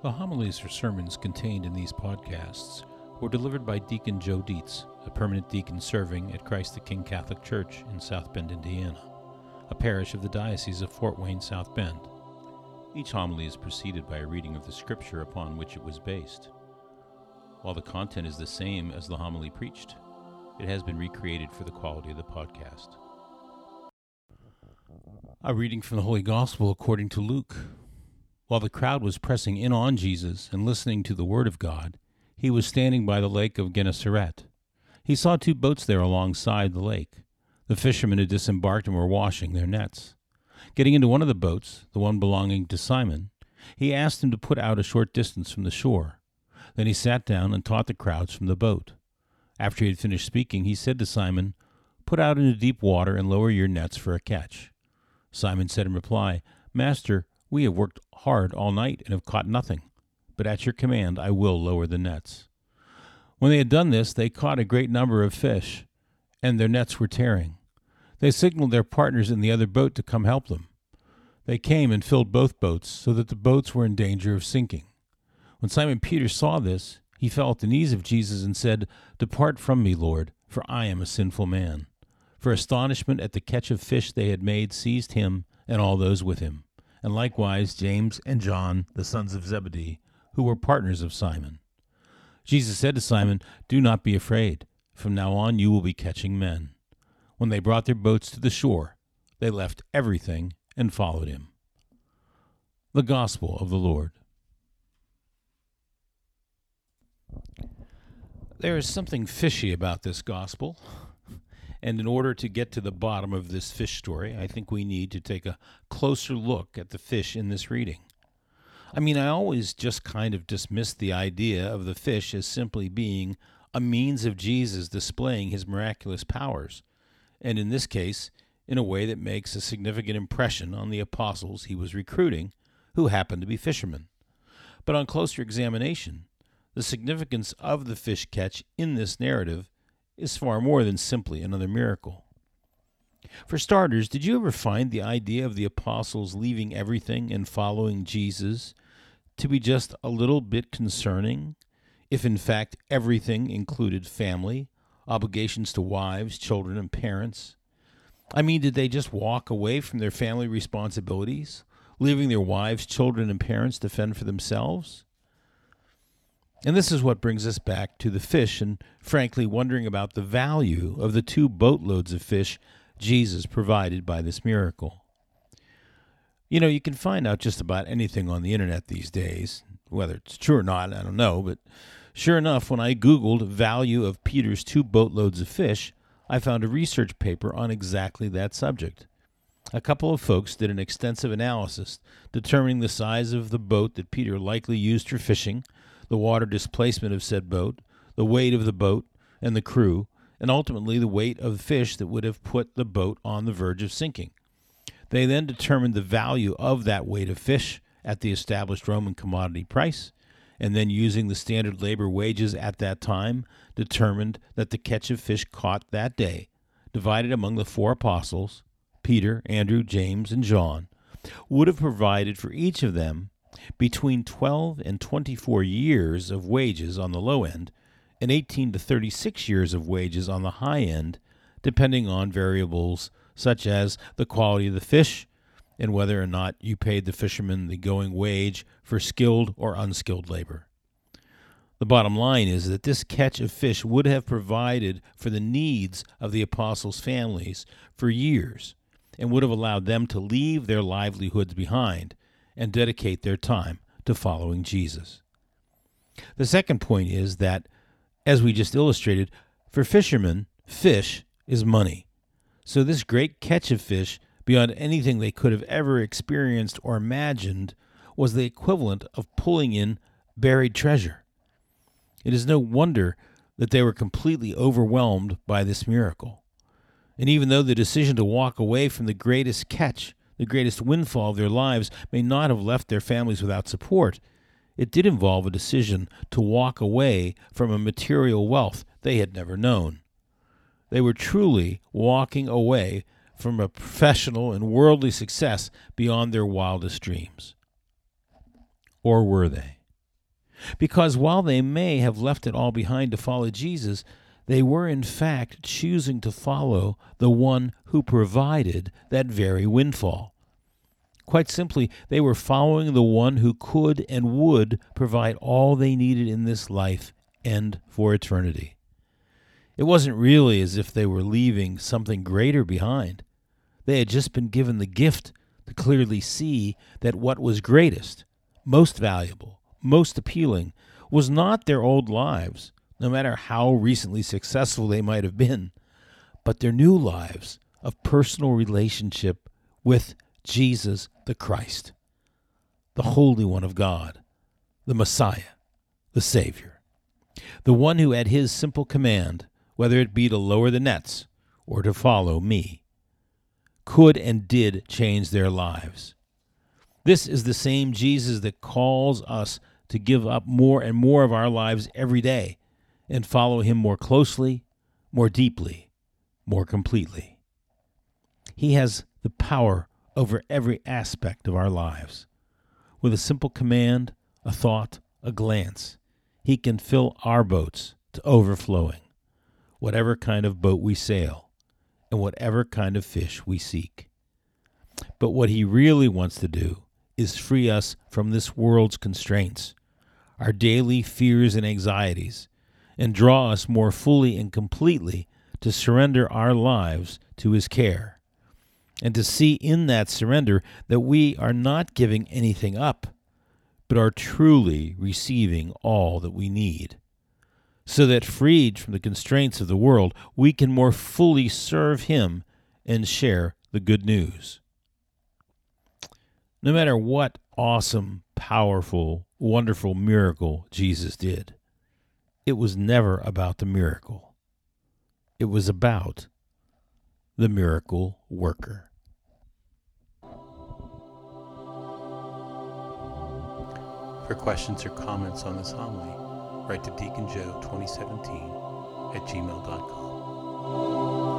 The homilies or sermons contained in these podcasts were delivered by Deacon Joe Dietz, a permanent deacon serving at Christ the King Catholic Church in South Bend, Indiana, a parish of the Diocese of Fort Wayne, South Bend. Each homily is preceded by a reading of the scripture upon which it was based. While the content is the same as the homily preached, it has been recreated for the quality of the podcast. A reading from the Holy Gospel according to Luke. While the crowd was pressing in on Jesus and listening to the Word of God, he was standing by the lake of Gennesaret. He saw two boats there alongside the lake. The fishermen had disembarked and were washing their nets. Getting into one of the boats, the one belonging to Simon, he asked him to put out a short distance from the shore. Then he sat down and taught the crowds from the boat. After he had finished speaking, he said to Simon, Put out into deep water and lower your nets for a catch. Simon said in reply, Master, we have worked hard all night and have caught nothing, but at your command I will lower the nets. When they had done this, they caught a great number of fish, and their nets were tearing. They signaled their partners in the other boat to come help them. They came and filled both boats, so that the boats were in danger of sinking. When Simon Peter saw this, he fell at the knees of Jesus and said, Depart from me, Lord, for I am a sinful man. For astonishment at the catch of fish they had made seized him and all those with him and likewise James and John, the sons of Zebedee, who were partners of Simon. Jesus said to Simon, Do not be afraid. From now on you will be catching men. When they brought their boats to the shore, they left everything and followed him. The Gospel of the Lord. There is something fishy about this Gospel. And in order to get to the bottom of this fish story, I think we need to take a closer look at the fish in this reading. I mean, I always just kind of dismissed the idea of the fish as simply being a means of Jesus displaying his miraculous powers, and in this case, in a way that makes a significant impression on the apostles he was recruiting, who happened to be fishermen. But on closer examination, the significance of the fish catch in this narrative is far more than simply another miracle. For starters, did you ever find the idea of the apostles leaving everything and following Jesus to be just a little bit concerning, if in fact everything included family, obligations to wives, children, and parents? I mean, did they just walk away from their family responsibilities, leaving their wives, children, and parents to fend for themselves? And this is what brings us back to the fish and, frankly, wondering about the value of the two boatloads of fish Jesus provided by this miracle. You know, you can find out just about anything on the internet these days. Whether it's true or not, I don't know, but sure enough, when I Googled value of Peter's two boatloads of fish, I found a research paper on exactly that subject. A couple of folks did an extensive analysis determining the size of the boat that Peter likely used for fishing the water displacement of said boat, the weight of the boat and the crew, and ultimately the weight of fish that would have put the boat on the verge of sinking. They then determined the value of that weight of fish at the established Roman commodity price, and then using the standard labor wages at that time, determined that the catch of fish caught that day, divided among the four apostles, Peter, Andrew, James, and John, would have provided for each of them between 12 and 24 years of wages on the low end and 18 to 36 years of wages on the high end, depending on variables such as the quality of the fish and whether or not you paid the fishermen the going wage for skilled or unskilled labor. The bottom line is that this catch of fish would have provided for the needs of the apostles' families for years and would have allowed them to leave their livelihoods behind and dedicate their time to following Jesus. The second point is that, as we just illustrated, for fishermen, fish is money. So, this great catch of fish, beyond anything they could have ever experienced or imagined, was the equivalent of pulling in buried treasure. It is no wonder that they were completely overwhelmed by this miracle. And even though the decision to walk away from the greatest catch the greatest windfall of their lives, may not have left their families without support. It did involve a decision to walk away from a material wealth they had never known. They were truly walking away from a professional and worldly success beyond their wildest dreams. Or were they? Because while they may have left it all behind to follow Jesus, they were in fact choosing to follow the one who provided that very windfall. Quite simply, they were following the one who could and would provide all they needed in this life and for eternity. It wasn't really as if they were leaving something greater behind. They had just been given the gift to clearly see that what was greatest, most valuable, most appealing was not their old lives, no matter how recently successful they might have been, but their new lives of personal relationship with Jesus the Christ, the Holy One of God, the Messiah, the Savior, the one who, at his simple command, whether it be to lower the nets or to follow me, could and did change their lives. This is the same Jesus that calls us to give up more and more of our lives every day and follow him more closely, more deeply, more completely. He has the power over every aspect of our lives. With a simple command, a thought, a glance, he can fill our boats to overflowing, whatever kind of boat we sail, and whatever kind of fish we seek. But what he really wants to do is free us from this world's constraints, our daily fears and anxieties, and draw us more fully and completely to surrender our lives to His care, and to see in that surrender that we are not giving anything up, but are truly receiving all that we need, so that freed from the constraints of the world, we can more fully serve Him and share the good news. No matter what awesome, powerful, wonderful miracle Jesus did, it was never about the miracle. It was about the miracle worker. For questions or comments on this homily, write to Deacon Joe 2017 at gmail.com.